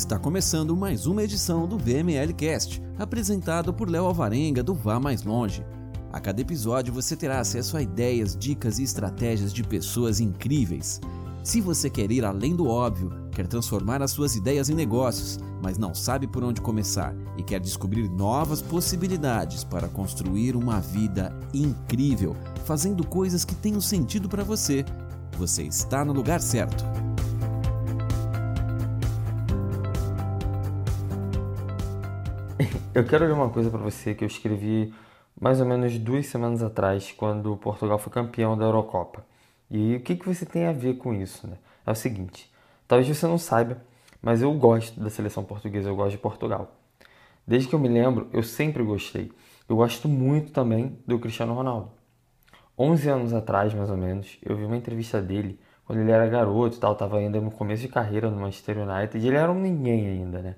Está começando mais uma edição do VML Cast, apresentado por Léo Alvarenga do Vá Mais Longe. A cada episódio você terá acesso a ideias, dicas e estratégias de pessoas incríveis. Se você quer ir além do óbvio, quer transformar as suas ideias em negócios, mas não sabe por onde começar e quer descobrir novas possibilidades para construir uma vida incrível, fazendo coisas que tenham sentido para você, você está no lugar certo. Eu quero ler uma coisa para você que eu escrevi mais ou menos duas semanas atrás, quando Portugal foi campeão da Eurocopa. E o que, que você tem a ver com isso? Né? É o seguinte: talvez você não saiba, mas eu gosto da seleção portuguesa, eu gosto de Portugal. Desde que eu me lembro, eu sempre gostei. Eu gosto muito também do Cristiano Ronaldo. 11 anos atrás, mais ou menos, eu vi uma entrevista dele quando ele era garoto tal, estava ainda no começo de carreira no Manchester United, e ele era um ninguém ainda, né?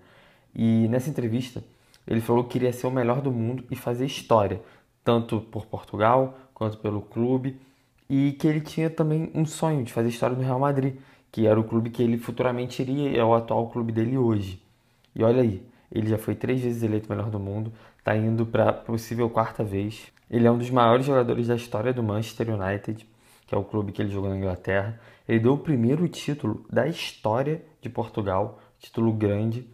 E nessa entrevista, ele falou que queria ser o melhor do mundo e fazer história, tanto por Portugal quanto pelo clube, e que ele tinha também um sonho de fazer história no Real Madrid, que era o clube que ele futuramente iria, é o atual clube dele hoje. E olha aí, ele já foi três vezes eleito melhor do mundo, está indo para possível quarta vez. Ele é um dos maiores jogadores da história do Manchester United, que é o clube que ele jogou na Inglaterra. Ele deu o primeiro título da história de Portugal, título grande,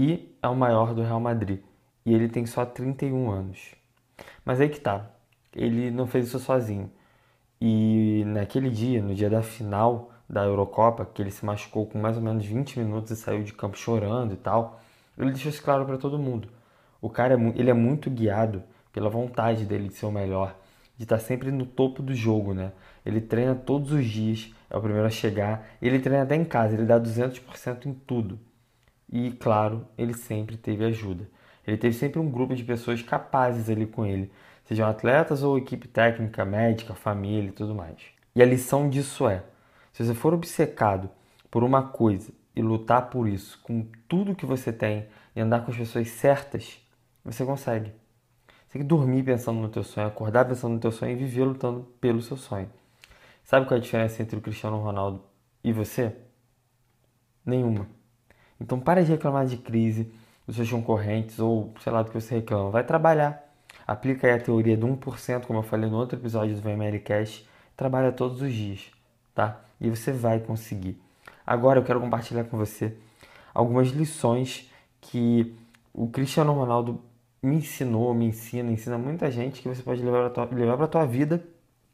e é o maior do Real Madrid. E ele tem só 31 anos. Mas aí que tá. Ele não fez isso sozinho. E naquele dia, no dia da final da Eurocopa, que ele se machucou com mais ou menos 20 minutos e saiu de campo chorando e tal, ele deixou isso claro para todo mundo. O cara é, ele é muito guiado pela vontade dele de ser o melhor, de estar tá sempre no topo do jogo, né? Ele treina todos os dias, é o primeiro a chegar, ele treina até em casa, ele dá 200% em tudo. E, claro, ele sempre teve ajuda. Ele teve sempre um grupo de pessoas capazes ali com ele, sejam atletas ou equipe técnica, médica, família e tudo mais. E a lição disso é: se você for obcecado por uma coisa e lutar por isso com tudo que você tem e andar com as pessoas certas, você consegue. Você tem que dormir pensando no teu sonho, acordar pensando no teu sonho e viver lutando pelo seu sonho. Sabe qual é a diferença entre o Cristiano Ronaldo e você? Nenhuma. Então para de reclamar de crise dos seus concorrentes ou sei lá do que você reclama. Vai trabalhar. Aplica aí a teoria do 1%, como eu falei no outro episódio do VML Cash. Trabalha todos os dias, tá? E você vai conseguir. Agora eu quero compartilhar com você algumas lições que o Cristiano Ronaldo me ensinou, me ensina, ensina muita gente que você pode levar para a tua vida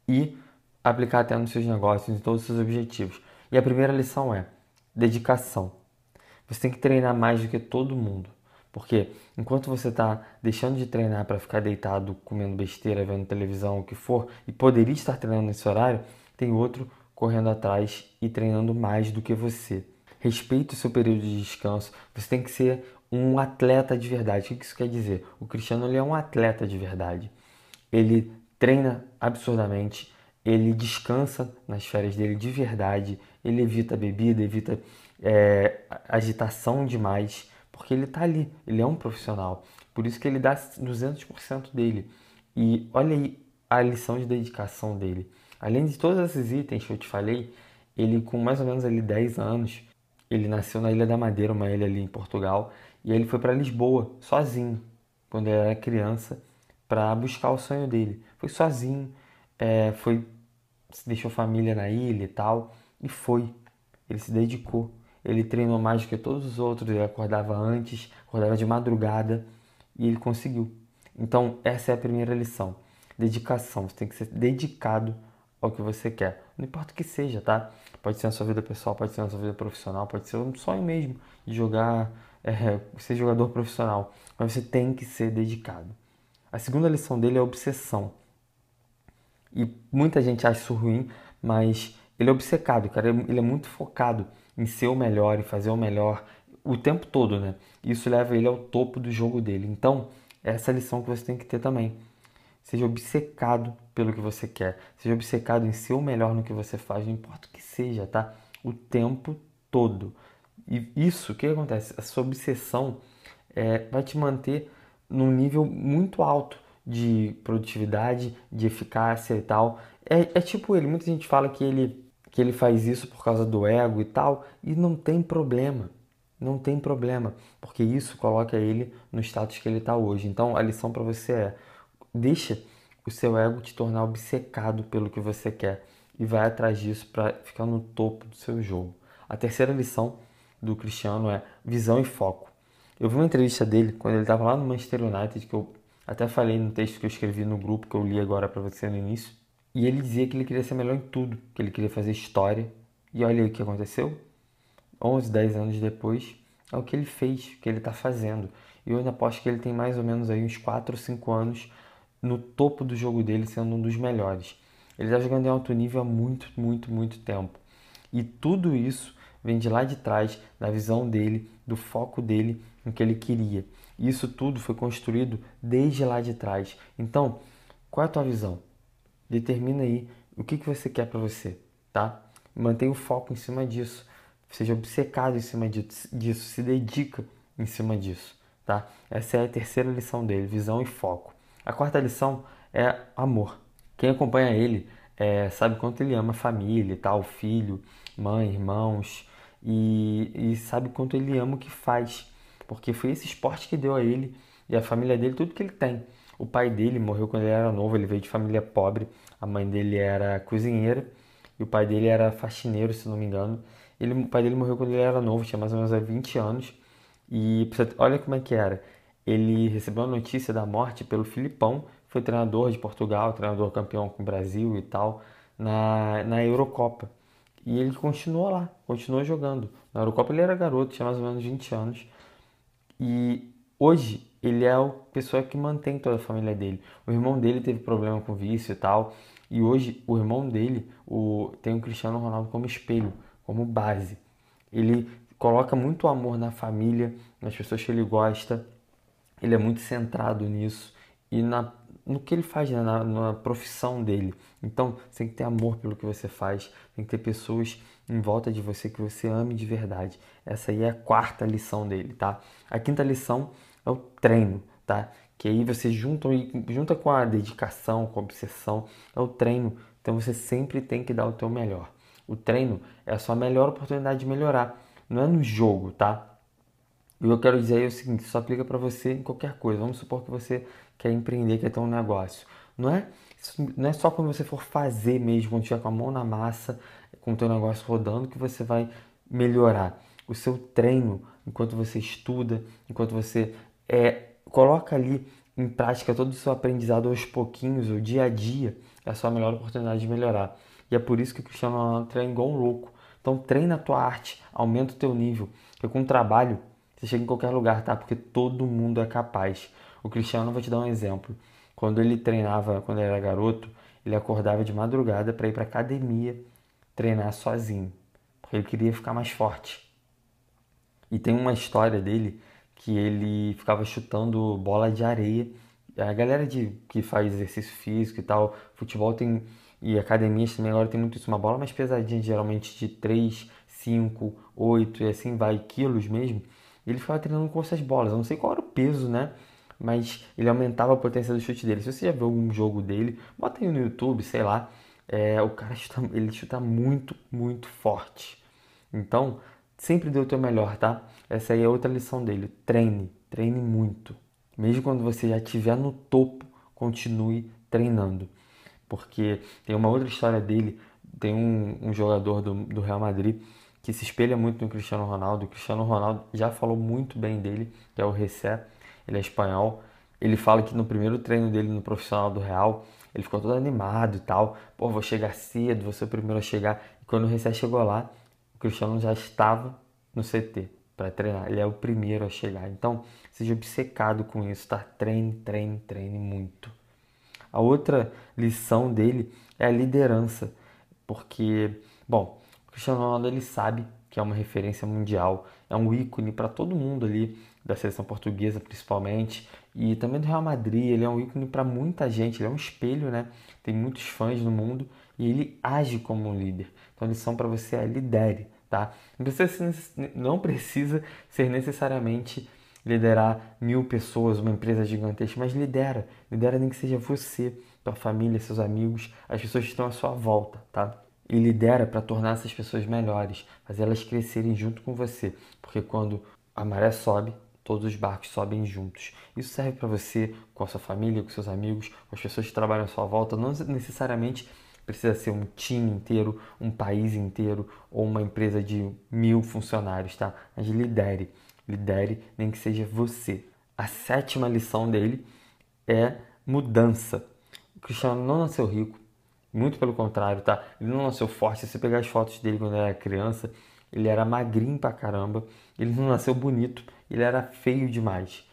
e aplicar até nos seus negócios, em todos os seus objetivos. E a primeira lição é dedicação. Você tem que treinar mais do que todo mundo. Porque enquanto você está deixando de treinar para ficar deitado, comendo besteira, vendo televisão, o que for, e poderia estar treinando nesse horário, tem outro correndo atrás e treinando mais do que você. Respeite o seu período de descanso. Você tem que ser um atleta de verdade. O que isso quer dizer? O Cristiano ele é um atleta de verdade. Ele treina absurdamente, ele descansa nas férias dele de verdade, ele evita bebida, evita é, agitação demais, porque ele está ali, ele é um profissional. Por isso que ele dá 200% dele. E olha aí a lição de dedicação dele. Além de todos esses itens que eu te falei, ele com mais ou menos ali 10 anos, ele nasceu na Ilha da Madeira, uma ilha ali em Portugal, e ele foi para Lisboa sozinho, quando ele era criança, para buscar o sonho dele. Foi sozinho, é, foi deixou família na ilha e tal, e foi. Ele se dedicou. Ele treinou mais do que todos os outros, ele acordava antes, acordava de madrugada e ele conseguiu. Então, essa é a primeira lição. Dedicação. Você tem que ser dedicado ao que você quer. Não importa o que seja, tá? Pode ser na sua vida pessoal, pode ser na sua vida profissional, pode ser um sonho mesmo de jogar, é, ser jogador profissional. Mas você tem que ser dedicado. A segunda lição dele é obsessão. E muita gente acha isso ruim, mas ele é obcecado, cara. Ele é muito focado em ser o melhor, em fazer o melhor o tempo todo, né? Isso leva ele ao topo do jogo dele. Então, essa é a lição que você tem que ter também. Seja obcecado pelo que você quer. Seja obcecado em ser o melhor no que você faz, não importa o que seja, tá? O tempo todo. E isso, o que acontece? A sua obsessão é, vai te manter num nível muito alto de produtividade, de eficácia e tal. É, é tipo ele, muita gente fala que ele que ele faz isso por causa do ego e tal, e não tem problema. Não tem problema, porque isso coloca ele no status que ele está hoje. Então a lição para você é: deixa o seu ego te tornar obcecado pelo que você quer e vai atrás disso para ficar no topo do seu jogo. A terceira lição do Cristiano é visão e foco. Eu vi uma entrevista dele quando ele estava lá no Manchester United, que eu até falei no texto que eu escrevi no grupo, que eu li agora para você no início. E ele dizia que ele queria ser melhor em tudo, que ele queria fazer história. E olha aí o que aconteceu. 11, 10 anos depois, é o que ele fez, o que ele está fazendo. E eu ainda aposto que ele tem mais ou menos aí uns 4 ou 5 anos no topo do jogo dele, sendo um dos melhores. Ele está jogando em alto nível há muito, muito, muito tempo. E tudo isso vem de lá de trás, da visão dele, do foco dele no que ele queria. E isso tudo foi construído desde lá de trás. Então, qual é a tua visão? Determina aí o que, que você quer para você, tá? Mantenha o foco em cima disso. Seja obcecado em cima disso, se dedica em cima disso, tá? Essa é a terceira lição dele, visão e foco. A quarta lição é amor. Quem acompanha ele é, sabe quanto ele ama a família, tal, filho, mãe, irmãos, e, e sabe quanto ele ama o que faz, porque foi esse esporte que deu a ele e a família dele tudo que ele tem. O pai dele morreu quando ele era novo, ele veio de família pobre, a mãe dele era cozinheira e o pai dele era faxineiro, se não me engano. Ele, o pai dele morreu quando ele era novo, tinha mais ou menos 20 anos. E olha como é que era. Ele recebeu a notícia da morte pelo Filipão, foi treinador de Portugal, treinador campeão com o Brasil e tal, na, na Eurocopa. E ele continuou lá, continuou jogando. Na Eurocopa ele era garoto, tinha mais ou menos 20 anos. E hoje ele é a pessoa que mantém toda a família dele. O irmão dele teve problema com vício e tal. E hoje o irmão dele o, tem o Cristiano Ronaldo como espelho, como base. Ele coloca muito amor na família, nas pessoas que ele gosta. Ele é muito centrado nisso. E na no que ele faz, né? na, na, profissão dele. Então, você tem que ter amor pelo que você faz, tem que ter pessoas em volta de você que você ame de verdade. Essa aí é a quarta lição dele, tá? A quinta lição é o treino, tá? Que aí você junta, junta com a dedicação, com a obsessão, é o treino. Então você sempre tem que dar o teu melhor. O treino é a sua melhor oportunidade de melhorar. Não é no jogo, tá? E eu quero dizer é o seguinte, isso aplica para você em qualquer coisa. Vamos supor que você quer empreender, quer ter um negócio. Não é, não é só quando você for fazer mesmo, quando tiver com a mão na massa, com o teu negócio rodando, que você vai melhorar. O seu treino, enquanto você estuda, enquanto você é, coloca ali em prática todo o seu aprendizado aos pouquinhos, o dia a dia, é a sua melhor oportunidade de melhorar. E é por isso que o Cristiano Ronaldo treina igual um louco. Então treina a tua arte, aumenta o teu nível, porque com o trabalho você chega em qualquer lugar, tá? Porque todo mundo é capaz. O Cristiano, vou te dar um exemplo. Quando ele treinava, quando ele era garoto, ele acordava de madrugada para ir para academia treinar sozinho, porque ele queria ficar mais forte. E tem uma história dele que ele ficava chutando bola de areia. A galera de, que faz exercício físico e tal, futebol tem e academias também agora tem muito isso, uma bola mais pesadinha, geralmente de 3, 5, 8 e assim vai, quilos mesmo. Ele ficava treinando com essas bolas. Eu não sei qual era o peso, né? mas ele aumentava a potência do chute dele. Se você já viu algum jogo dele, bota aí no YouTube, sei lá, é, o cara chuta, ele chuta muito, muito forte. Então, sempre dê o teu melhor, tá? Essa aí é outra lição dele. Treine, treine muito. Mesmo quando você já estiver no topo, continue treinando. Porque tem uma outra história dele, tem um, um jogador do, do Real Madrid que se espelha muito no Cristiano Ronaldo. O Cristiano Ronaldo já falou muito bem dele, que é o Recé ele é espanhol. Ele fala que no primeiro treino dele no profissional do Real, ele ficou todo animado e tal. Pô, vou chegar cedo, vou ser o primeiro a chegar. E quando o Recé chegou lá, Cristiano já estava no CT para treinar. Ele é o primeiro a chegar. Então, seja obcecado com isso, tá? Treine, treine, treine muito. A outra lição dele é a liderança, porque, bom, o Cristiano Ronaldo ele sabe que é uma referência mundial, é um ícone para todo mundo ali da seleção portuguesa principalmente e também do Real Madrid. Ele é um ícone para muita gente, ele é um espelho, né? Tem muitos fãs no mundo e ele age como um líder. Então a lição para você é lidere, tá? Não precisa, não precisa ser necessariamente liderar mil pessoas, uma empresa gigantesca, mas lidera. Lidera nem que seja você, tua família, seus amigos, as pessoas que estão à sua volta, tá? e lidera para tornar essas pessoas melhores, fazer elas crescerem junto com você, porque quando a maré sobe, todos os barcos sobem juntos. Isso serve para você, com a sua família, com seus amigos, com as pessoas que trabalham à sua volta, não necessariamente precisa ser um time inteiro, um país inteiro ou uma empresa de mil funcionários, tá? Mas lidere, lidere, nem que seja você. A sétima lição dele é mudança. O Cristiano não nasceu rico, muito pelo contrário, tá? Ele não nasceu forte. Se você pegar as fotos dele quando era criança, ele era magrinho pra caramba. Ele não nasceu bonito, ele era feio demais.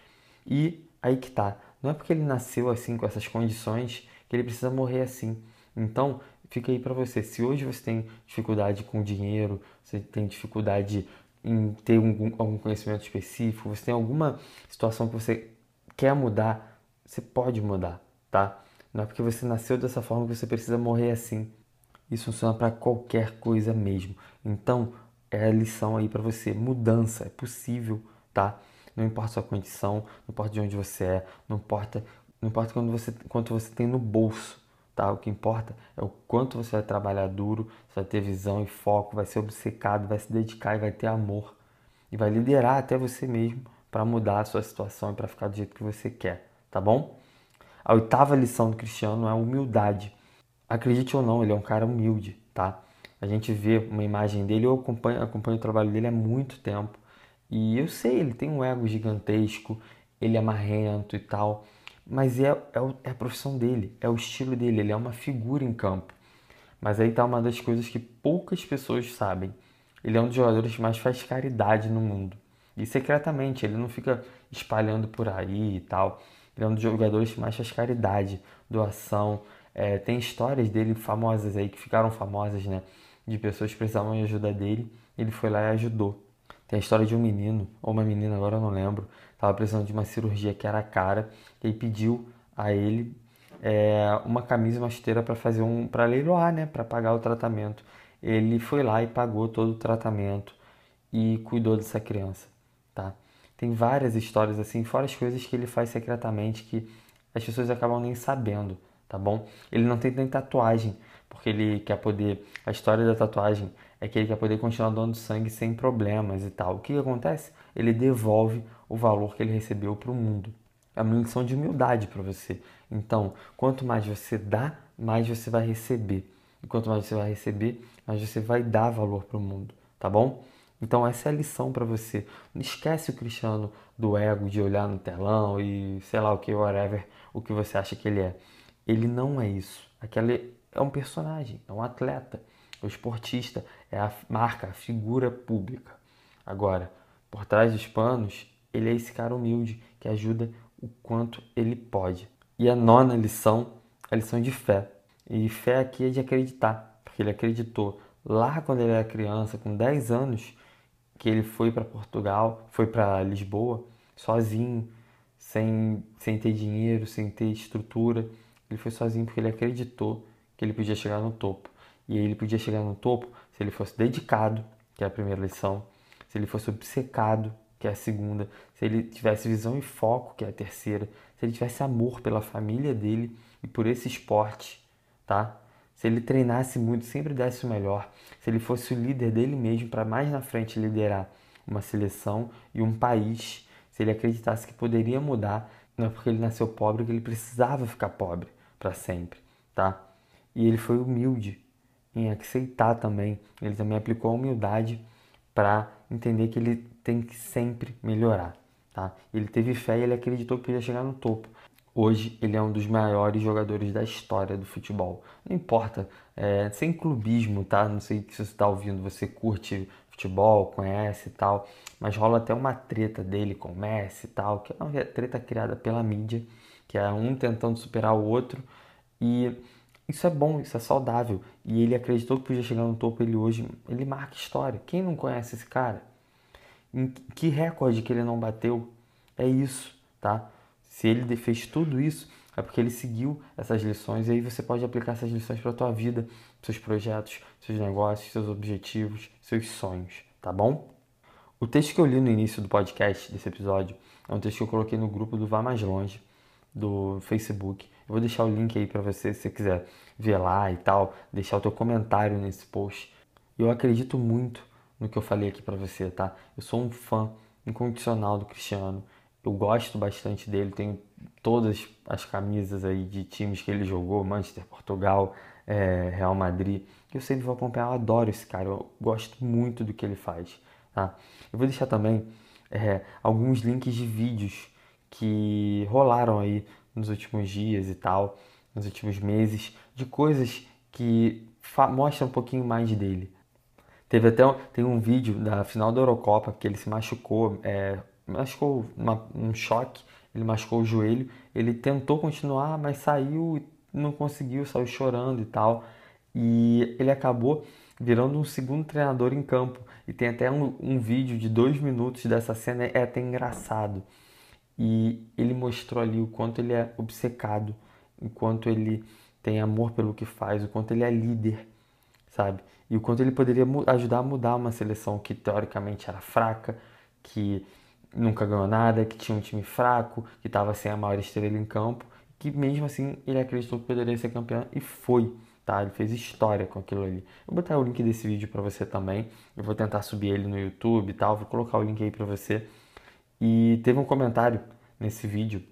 E aí que tá. Não é porque ele nasceu assim, com essas condições, que ele precisa morrer assim. Então, fica aí para você. Se hoje você tem dificuldade com dinheiro, você tem dificuldade em ter algum, algum conhecimento específico, você tem alguma situação que você quer mudar, você pode mudar, tá? Não é porque você nasceu dessa forma que você precisa morrer assim. Isso funciona para qualquer coisa mesmo. Então, é a lição aí para você. Mudança é possível, tá? Não importa a sua condição, não importa de onde você é, não importa, não importa quando você, quanto você tem no bolso, tá? O que importa é o quanto você vai trabalhar duro, você vai ter visão e foco, vai ser obcecado, vai se dedicar e vai ter amor. E vai liderar até você mesmo para mudar a sua situação e para ficar do jeito que você quer, tá bom? A oitava lição do Cristiano é humildade. Acredite ou não, ele é um cara humilde, tá? A gente vê uma imagem dele, eu acompanho, acompanho o trabalho dele há muito tempo. E eu sei, ele tem um ego gigantesco, ele é marrento e tal. Mas é, é, é a profissão dele, é o estilo dele, ele é uma figura em campo. Mas aí tá uma das coisas que poucas pessoas sabem. Ele é um dos jogadores que mais faz caridade no mundo. E secretamente, ele não fica espalhando por aí e tal. Ele é um dos jogadores que mais faz caridade, doação. É, tem histórias dele famosas aí, que ficaram famosas, né? De pessoas que precisavam de ajuda dele. Ele foi lá e ajudou. Tem a história de um menino, ou uma menina, agora eu não lembro, estava precisando de uma cirurgia que era cara, e aí pediu a ele é, uma camisa e uma esteira para fazer um. para leiloar, né? Para pagar o tratamento. Ele foi lá e pagou todo o tratamento e cuidou dessa criança, tá? Tem várias histórias assim, fora as coisas que ele faz secretamente que as pessoas acabam nem sabendo, tá bom? Ele não tem nem tatuagem, porque ele quer poder. A história da tatuagem é que ele quer poder continuar doando sangue sem problemas e tal. O que, que acontece? Ele devolve o valor que ele recebeu para o mundo. É uma lição de humildade para você. Então, quanto mais você dá, mais você vai receber. E quanto mais você vai receber, mais você vai dar valor para o mundo, tá bom? Então essa é a lição para você. Não esquece o Cristiano do ego, de olhar no telão e sei lá o que, whatever, o que você acha que ele é. Ele não é isso. Aquele é um personagem, é um atleta, é um esportista, é a marca, a figura pública. Agora, por trás dos panos, ele é esse cara humilde que ajuda o quanto ele pode. E a nona lição, a lição de fé. E fé aqui é de acreditar, porque ele acreditou lá quando ele era criança, com 10 anos, que ele foi para Portugal, foi para Lisboa, sozinho, sem, sem ter dinheiro, sem ter estrutura. Ele foi sozinho porque ele acreditou que ele podia chegar no topo. E ele podia chegar no topo se ele fosse dedicado, que é a primeira lição, se ele fosse obcecado, que é a segunda, se ele tivesse visão e foco, que é a terceira, se ele tivesse amor pela família dele e por esse esporte, tá? se ele treinasse muito, sempre desse o melhor, se ele fosse o líder dele mesmo para mais na frente liderar uma seleção e um país, se ele acreditasse que poderia mudar, não é porque ele nasceu pobre que ele precisava ficar pobre para sempre, tá? E ele foi humilde em aceitar também, ele também aplicou a humildade para entender que ele tem que sempre melhorar, tá? Ele teve fé e ele acreditou que podia chegar no topo. Hoje ele é um dos maiores jogadores da história do futebol. Não importa, é, sem clubismo, tá? Não sei se você está ouvindo, você curte futebol, conhece e tal, mas rola até uma treta dele com o Messi e tal, que é uma treta criada pela mídia, que é um tentando superar o outro e isso é bom, isso é saudável. E ele acreditou que podia chegar no topo, ele hoje, ele marca história. Quem não conhece esse cara? Em que recorde que ele não bateu? É isso, tá? Se ele fez tudo isso, é porque ele seguiu essas lições e aí você pode aplicar essas lições para a tua vida, seus projetos, seus negócios, seus objetivos, seus sonhos, tá bom? O texto que eu li no início do podcast, desse episódio, é um texto que eu coloquei no grupo do Vá Mais Longe, do Facebook. Vou deixar o link aí para você se você quiser ver lá e tal, deixar o teu comentário nesse post. Eu acredito muito no que eu falei aqui para você, tá? Eu sou um fã incondicional do Cristiano. Eu gosto bastante dele, tenho todas as camisas aí de times que ele jogou, Manchester, Portugal, é, Real Madrid. Eu sempre vou acompanhar, eu adoro esse cara, eu gosto muito do que ele faz. Tá? Eu vou deixar também é, alguns links de vídeos que rolaram aí nos últimos dias e tal, nos últimos meses, de coisas que mostram um pouquinho mais dele. Teve até um, tem um vídeo da final da Eurocopa que ele se machucou, é, machucou uma, um choque, ele machucou o joelho, ele tentou continuar, mas saiu não conseguiu, saiu chorando e tal. E ele acabou virando um segundo treinador em campo. E tem até um, um vídeo de dois minutos dessa cena, é até engraçado. E ele mostrou ali o quanto ele é obcecado, o quanto ele tem amor pelo que faz, o quanto ele é líder, sabe? E o quanto ele poderia ajudar a mudar uma seleção que teoricamente era fraca, que nunca ganhou nada, que tinha um time fraco, que estava sem a maior estrela em campo que mesmo assim ele acreditou que poderia ser campeão e foi, tá? Ele fez história com aquilo ali. Eu vou botar o link desse vídeo para você também. Eu vou tentar subir ele no YouTube e tal, vou colocar o link aí para você. E teve um comentário nesse vídeo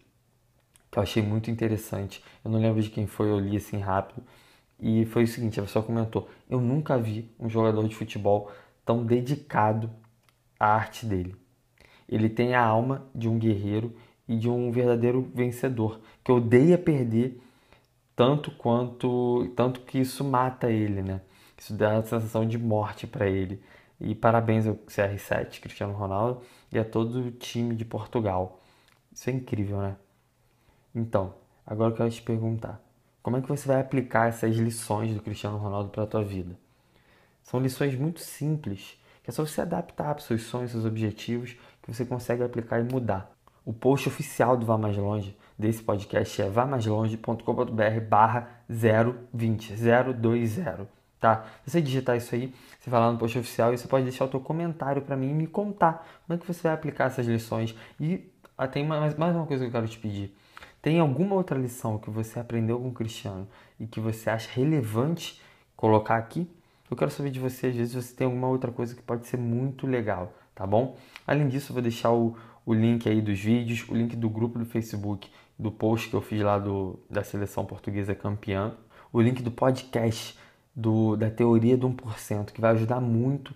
que eu achei muito interessante. Eu não lembro de quem foi, eu li assim rápido. E foi o seguinte, a pessoa comentou: "Eu nunca vi um jogador de futebol tão dedicado à arte dele. Ele tem a alma de um guerreiro e de um verdadeiro vencedor, que odeia perder tanto quanto tanto que isso mata ele, né? Isso dá a sensação de morte para ele. E parabéns ao CR7, Cristiano Ronaldo, e a todo o time de Portugal. Isso é incrível, né? Então, agora eu quero te perguntar: como é que você vai aplicar essas lições do Cristiano Ronaldo para a tua vida? São lições muito simples, que é só você adaptar para os seus sonhos, seus objetivos, que você consegue aplicar e mudar. O post oficial do Vá Mais Longe desse podcast é vamaslonge.com.br barra 020, 020, tá? Você digitar isso aí, você vai lá no post oficial e você pode deixar o teu comentário para mim e me contar como é que você vai aplicar essas lições. E ah, tem mais, mais uma coisa que eu quero te pedir. Tem alguma outra lição que você aprendeu com o Cristiano e que você acha relevante colocar aqui? Eu quero saber de você, às vezes você tem alguma outra coisa que pode ser muito legal, tá bom? Além disso, eu vou deixar o, o link aí dos vídeos, o link do grupo do Facebook, do post que eu fiz lá do, da seleção portuguesa campeã, o link do podcast do, da teoria do 1%, que vai ajudar muito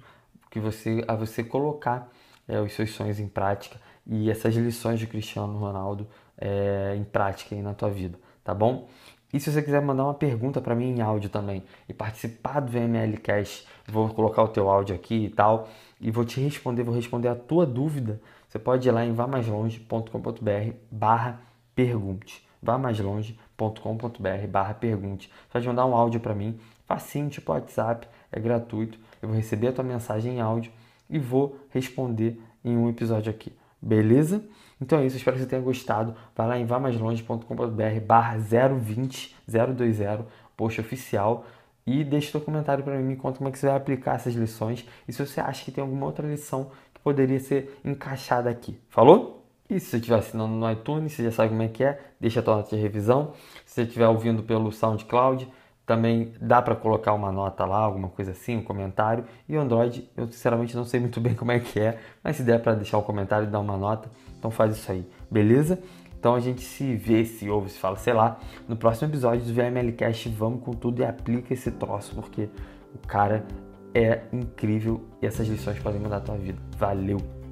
que você, a você colocar é, os seus sonhos em prática e essas lições de Cristiano Ronaldo é, em prática aí na tua vida, tá bom? E se você quiser mandar uma pergunta para mim em áudio também e participar do VML Cash, vou colocar o teu áudio aqui e tal, e vou te responder, vou responder a tua dúvida você pode ir lá em vamaslonge.com.br barra pergunte. vamaslonge.com.br barra pergunte. Pode mandar um áudio para mim, facinho, tipo WhatsApp, é gratuito. Eu vou receber a tua mensagem em áudio e vou responder em um episódio aqui. Beleza? Então é isso, espero que você tenha gostado. Vai lá em vamaslonge.com.br barra 020 020, post oficial e deixe seu comentário para mim, me conta como é que você vai aplicar essas lições e se você acha que tem alguma outra lição poderia ser encaixada aqui. Falou? E se você estiver assinando no iTunes, você já sabe como é que é, deixa a tua nota de revisão. Se você estiver ouvindo pelo SoundCloud, também dá para colocar uma nota lá, alguma coisa assim, um comentário. E o Android, eu sinceramente não sei muito bem como é que é, mas se der para deixar um comentário e dar uma nota, então faz isso aí, beleza? Então a gente se vê, se ouve, se fala, sei lá, no próximo episódio do VMLcast, vamos com tudo e aplica esse troço, porque o cara é incrível e essas lições podem mudar a tua vida. Valeu!